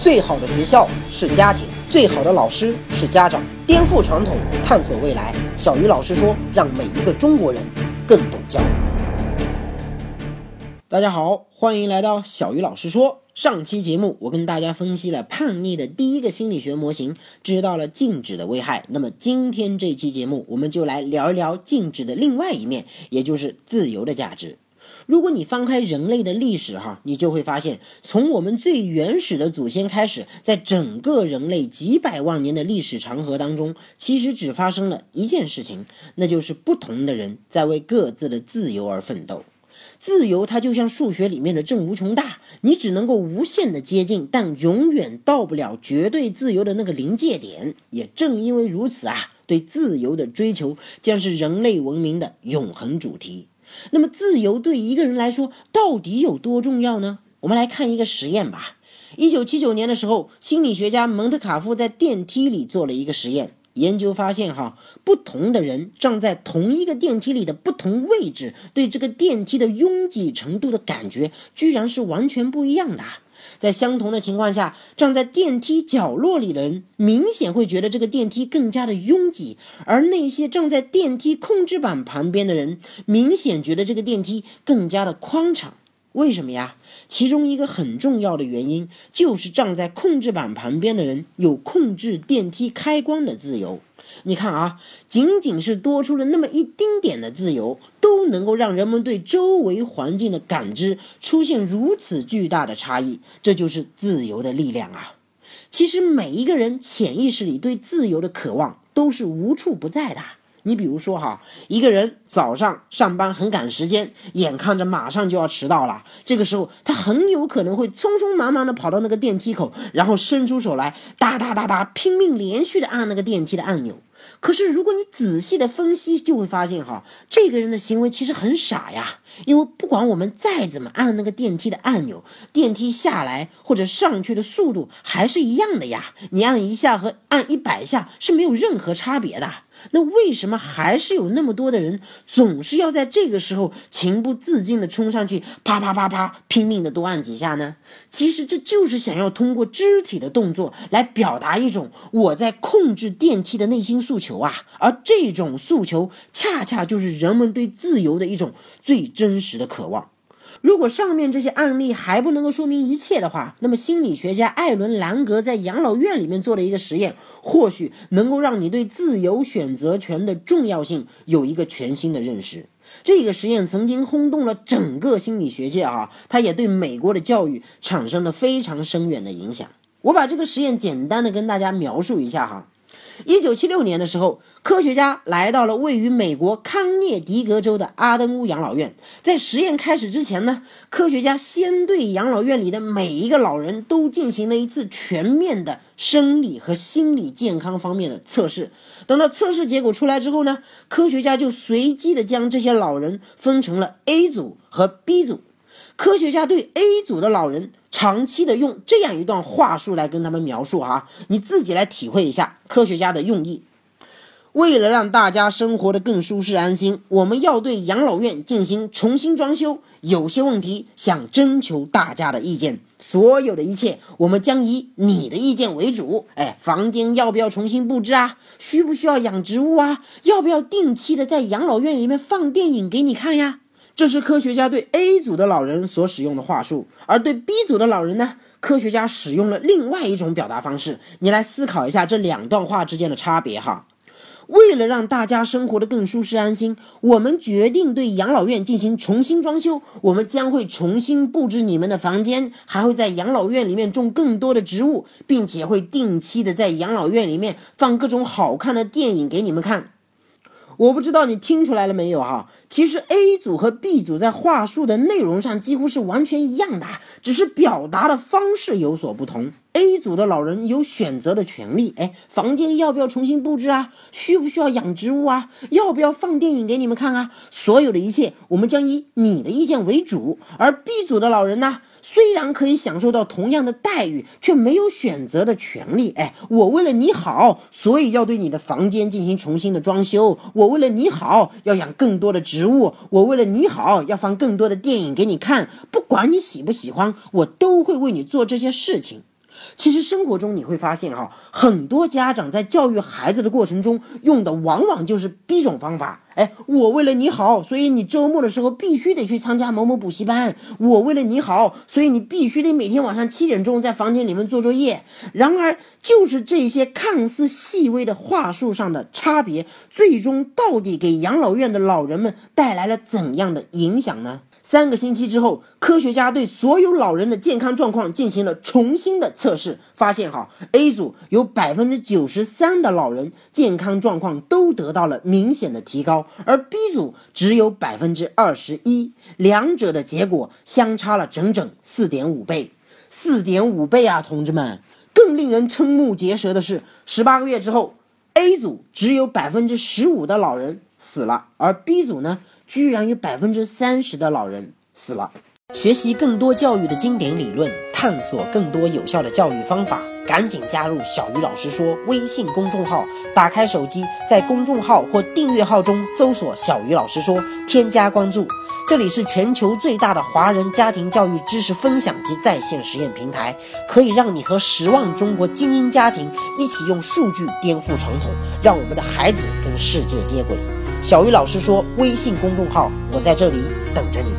最好的学校是家庭，最好的老师是家长。颠覆传统，探索未来。小鱼老师说，让每一个中国人更懂教育。大家好，欢迎来到小鱼老师说。上期节目我跟大家分析了叛逆的第一个心理学模型，知道了静止的危害。那么今天这期节目，我们就来聊一聊静止的另外一面，也就是自由的价值。如果你翻开人类的历史，哈，你就会发现，从我们最原始的祖先开始，在整个人类几百万年的历史长河当中，其实只发生了一件事情，那就是不同的人在为各自的自由而奋斗。自由它就像数学里面的正无穷大，你只能够无限的接近，但永远到不了绝对自由的那个临界点。也正因为如此啊，对自由的追求将是人类文明的永恒主题。那么，自由对一个人来说到底有多重要呢？我们来看一个实验吧。一九七九年的时候，心理学家蒙特卡夫在电梯里做了一个实验，研究发现，哈，不同的人站在同一个电梯里的不同位置，对这个电梯的拥挤程度的感觉，居然是完全不一样的。在相同的情况下，站在电梯角落里的人明显会觉得这个电梯更加的拥挤，而那些站在电梯控制板旁边的人明显觉得这个电梯更加的宽敞。为什么呀？其中一个很重要的原因就是站在控制板旁边的人有控制电梯开关的自由。你看啊，仅仅是多出了那么一丁点的自由，都能够让人们对周围环境的感知出现如此巨大的差异。这就是自由的力量啊！其实每一个人潜意识里对自由的渴望都是无处不在的。你比如说哈，一个人早上上班很赶时间，眼看着马上就要迟到了，这个时候他很有可能会匆匆忙忙的跑到那个电梯口，然后伸出手来，哒哒哒哒，拼命连续的按那个电梯的按钮。可是，如果你仔细的分析，就会发现哈，这个人的行为其实很傻呀。因为不管我们再怎么按那个电梯的按钮，电梯下来或者上去的速度还是一样的呀。你按一下和按一百下是没有任何差别的。那为什么还是有那么多的人总是要在这个时候情不自禁地冲上去，啪啪啪啪，拼命地多按几下呢？其实这就是想要通过肢体的动作来表达一种我在控制电梯的内心诉求啊。而这种诉求恰恰就是人们对自由的一种最真实的渴望。如果上面这些案例还不能够说明一切的话，那么心理学家艾伦·兰格在养老院里面做了一个实验，或许能够让你对自由选择权的重要性有一个全新的认识。这个实验曾经轰动了整个心理学界啊，它也对美国的教育产生了非常深远的影响。我把这个实验简单的跟大家描述一下哈。一九七六年的时候，科学家来到了位于美国康涅狄格州的阿登乌养老院。在实验开始之前呢，科学家先对养老院里的每一个老人都进行了一次全面的生理和心理健康方面的测试。等到测试结果出来之后呢，科学家就随机的将这些老人分成了 A 组和 B 组。科学家对 A 组的老人。长期的用这样一段话术来跟他们描述哈，你自己来体会一下科学家的用意。为了让大家生活的更舒适安心，我们要对养老院进行重新装修。有些问题想征求大家的意见，所有的一切我们将以你的意见为主。哎，房间要不要重新布置啊？需不需要养植物啊？要不要定期的在养老院里面放电影给你看呀？这是科学家对 A 组的老人所使用的话术，而对 B 组的老人呢，科学家使用了另外一种表达方式。你来思考一下这两段话之间的差别哈。为了让大家生活的更舒适安心，我们决定对养老院进行重新装修。我们将会重新布置你们的房间，还会在养老院里面种更多的植物，并且会定期的在养老院里面放各种好看的电影给你们看。我不知道你听出来了没有哈？其实 A 组和 B 组在话术的内容上几乎是完全一样的，只是表达的方式有所不同。A 组的老人有选择的权利，哎，房间要不要重新布置啊？需不需要养植物啊？要不要放电影给你们看啊？所有的一切，我们将以你的意见为主。而 B 组的老人呢？虽然可以享受到同样的待遇，却没有选择的权利。哎，我为了你好，所以要对你的房间进行重新的装修。我为了你好，要养更多的植物。我为了你好，要放更多的电影给你看。不管你喜不喜欢，我都会为你做这些事情。其实生活中你会发现哈，很多家长在教育孩子的过程中用的往往就是 B 种方法。哎，我为了你好，所以你周末的时候必须得去参加某某补习班。我为了你好，所以你必须得每天晚上七点钟在房间里面做作业。然而，就是这些看似细微的话术上的差别，最终到底给养老院的老人们带来了怎样的影响呢？三个星期之后，科学家对所有老人的健康状况进行了重新的测试，发现哈，A 组有百分之九十三的老人健康状况都得到了明显的提高，而 B 组只有百分之二十一，两者的结果相差了整整四点五倍，四点五倍啊，同志们！更令人瞠目结舌的是，十八个月之后，A 组只有百分之十五的老人死了，而 B 组呢？居然有百分之三十的老人死了。学习更多教育的经典理论，探索更多有效的教育方法，赶紧加入小鱼老师说微信公众号。打开手机，在公众号或订阅号中搜索“小鱼老师说”，添加关注。这里是全球最大的华人家庭教育知识分享及在线实验平台，可以让你和十万中国精英家庭一起用数据颠覆传统，让我们的孩子跟世界接轨。小鱼老师说：“微信公众号，我在这里等着你。”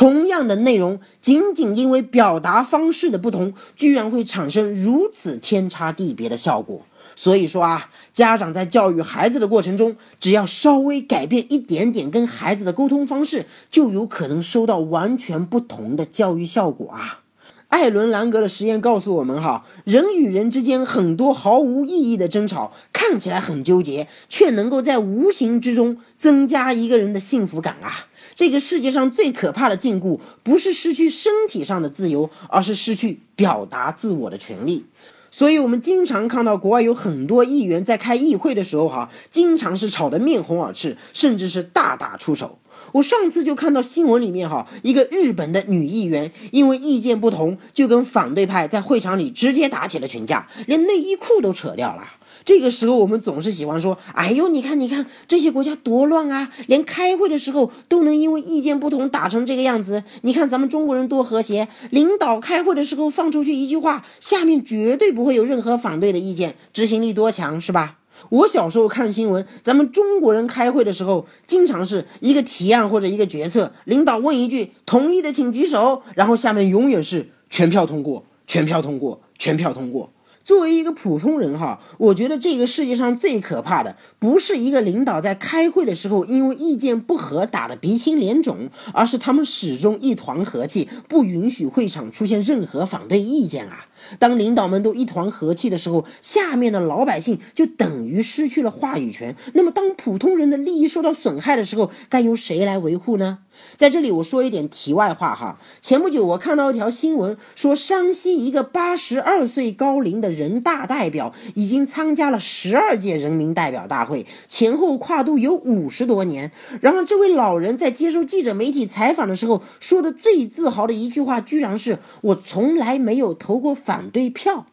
同样的内容，仅仅因为表达方式的不同，居然会产生如此天差地别的效果。所以说啊，家长在教育孩子的过程中，只要稍微改变一点点跟孩子的沟通方式，就有可能收到完全不同的教育效果啊。艾伦·兰格的实验告诉我们：哈，人与人之间很多毫无意义的争吵，看起来很纠结，却能够在无形之中增加一个人的幸福感啊！这个世界上最可怕的禁锢，不是失去身体上的自由，而是失去表达自我的权利。所以，我们经常看到国外有很多议员在开议会的时候，哈，经常是吵得面红耳赤，甚至是大打出手。我上次就看到新闻里面哈，一个日本的女议员因为意见不同，就跟反对派在会场里直接打起了群架，连内衣裤都扯掉了。这个时候我们总是喜欢说：“哎呦，你看，你看这些国家多乱啊，连开会的时候都能因为意见不同打成这个样子。你看咱们中国人多和谐，领导开会的时候放出去一句话，下面绝对不会有任何反对的意见，执行力多强，是吧？”我小时候看新闻，咱们中国人开会的时候，经常是一个提案或者一个决策，领导问一句“同意的请举手”，然后下面永远是全票通过，全票通过，全票通过。作为一个普通人哈，我觉得这个世界上最可怕的不是一个领导在开会的时候因为意见不合打得鼻青脸肿，而是他们始终一团和气，不允许会场出现任何反对意见啊。当领导们都一团和气的时候，下面的老百姓就等于失去了话语权。那么，当普通人的利益受到损害的时候，该由谁来维护呢？在这里，我说一点题外话哈。前不久，我看到一条新闻，说山西一个八十二岁高龄的人大代表已经参加了十二届人民代表大会，前后跨度有五十多年。然后，这位老人在接受记者媒体采访的时候说的最自豪的一句话，居然是我从来没有投过反反对票，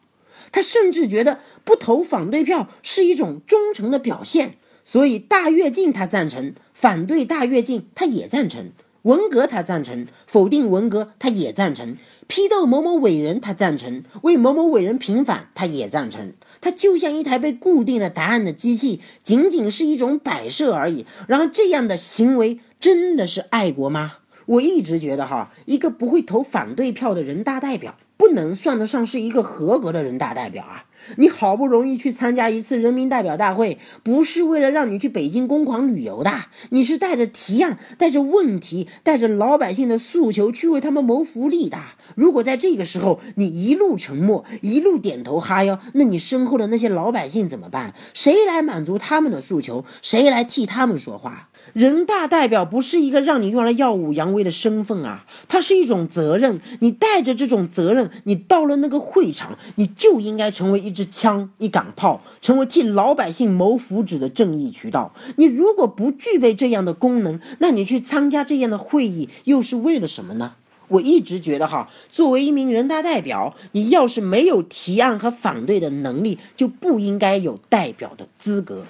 他甚至觉得不投反对票是一种忠诚的表现，所以大跃进他赞成，反对大跃进他也赞成，文革他赞成，否定文革他也赞成，批斗某某伟人他赞成，为某某伟人平反他也赞成，他就像一台被固定的答案的机器，仅仅是一种摆设而已。然后这样的行为真的是爱国吗？我一直觉得哈，一个不会投反对票的人大代表。不能算得上是一个合格的人大代表啊！你好不容易去参加一次人民代表大会，不是为了让你去北京公款旅游的，你是带着提案、带着问题、带着老百姓的诉求去为他们谋福利的。如果在这个时候你一路沉默、一路点头哈腰，那你身后的那些老百姓怎么办？谁来满足他们的诉求？谁来替他们说话？人大代表不是一个让你用来耀武扬威的身份啊，它是一种责任。你带着这种责任，你到了那个会场，你就应该成为一支枪、一杆炮，成为替老百姓谋福祉的正义渠道。你如果不具备这样的功能，那你去参加这样的会议又是为了什么呢？我一直觉得哈，作为一名人大代表，你要是没有提案和反对的能力，就不应该有代表的资格。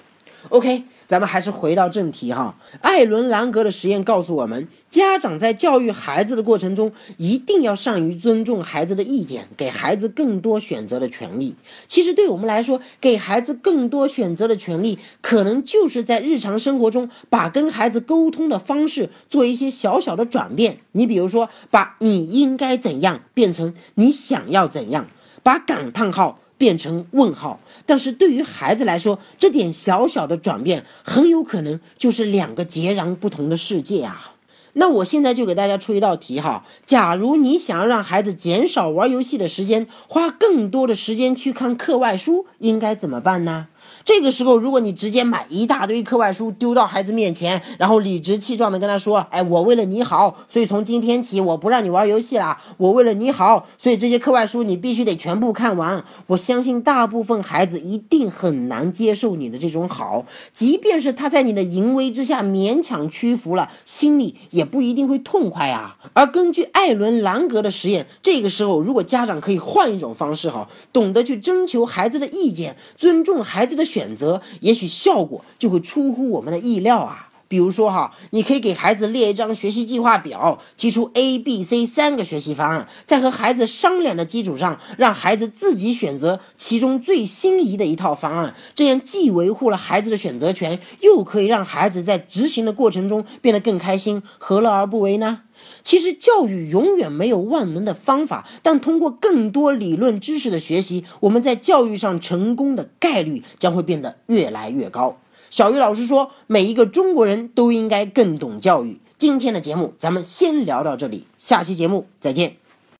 OK。咱们还是回到正题哈。艾伦·兰格的实验告诉我们，家长在教育孩子的过程中，一定要善于尊重孩子的意见，给孩子更多选择的权利。其实对我们来说，给孩子更多选择的权利，可能就是在日常生活中把跟孩子沟通的方式做一些小小的转变。你比如说，把你应该怎样变成你想要怎样，把感叹号。变成问号，但是对于孩子来说，这点小小的转变很有可能就是两个截然不同的世界啊！那我现在就给大家出一道题哈：假如你想要让孩子减少玩游戏的时间，花更多的时间去看课外书，应该怎么办呢？这个时候，如果你直接买一大堆课外书丢到孩子面前，然后理直气壮的跟他说：“哎，我为了你好，所以从今天起我不让你玩游戏了。我为了你好，所以这些课外书你必须得全部看完。”我相信大部分孩子一定很难接受你的这种好，即便是他在你的淫威之下勉强屈服了，心里也不一定会痛快啊。而根据艾伦·兰格的实验，这个时候如果家长可以换一种方式哈，懂得去征求孩子的意见，尊重孩子的选。选择也许效果就会出乎我们的意料啊！比如说哈，你可以给孩子列一张学习计划表，提出 A、B、C 三个学习方案，在和孩子商量的基础上，让孩子自己选择其中最心仪的一套方案。这样既维护了孩子的选择权，又可以让孩子在执行的过程中变得更开心，何乐而不为呢？其实教育永远没有万能的方法，但通过更多理论知识的学习，我们在教育上成功的概率将会变得越来越高。小鱼老师说，每一个中国人都应该更懂教育。今天的节目咱们先聊到这里，下期节目再见。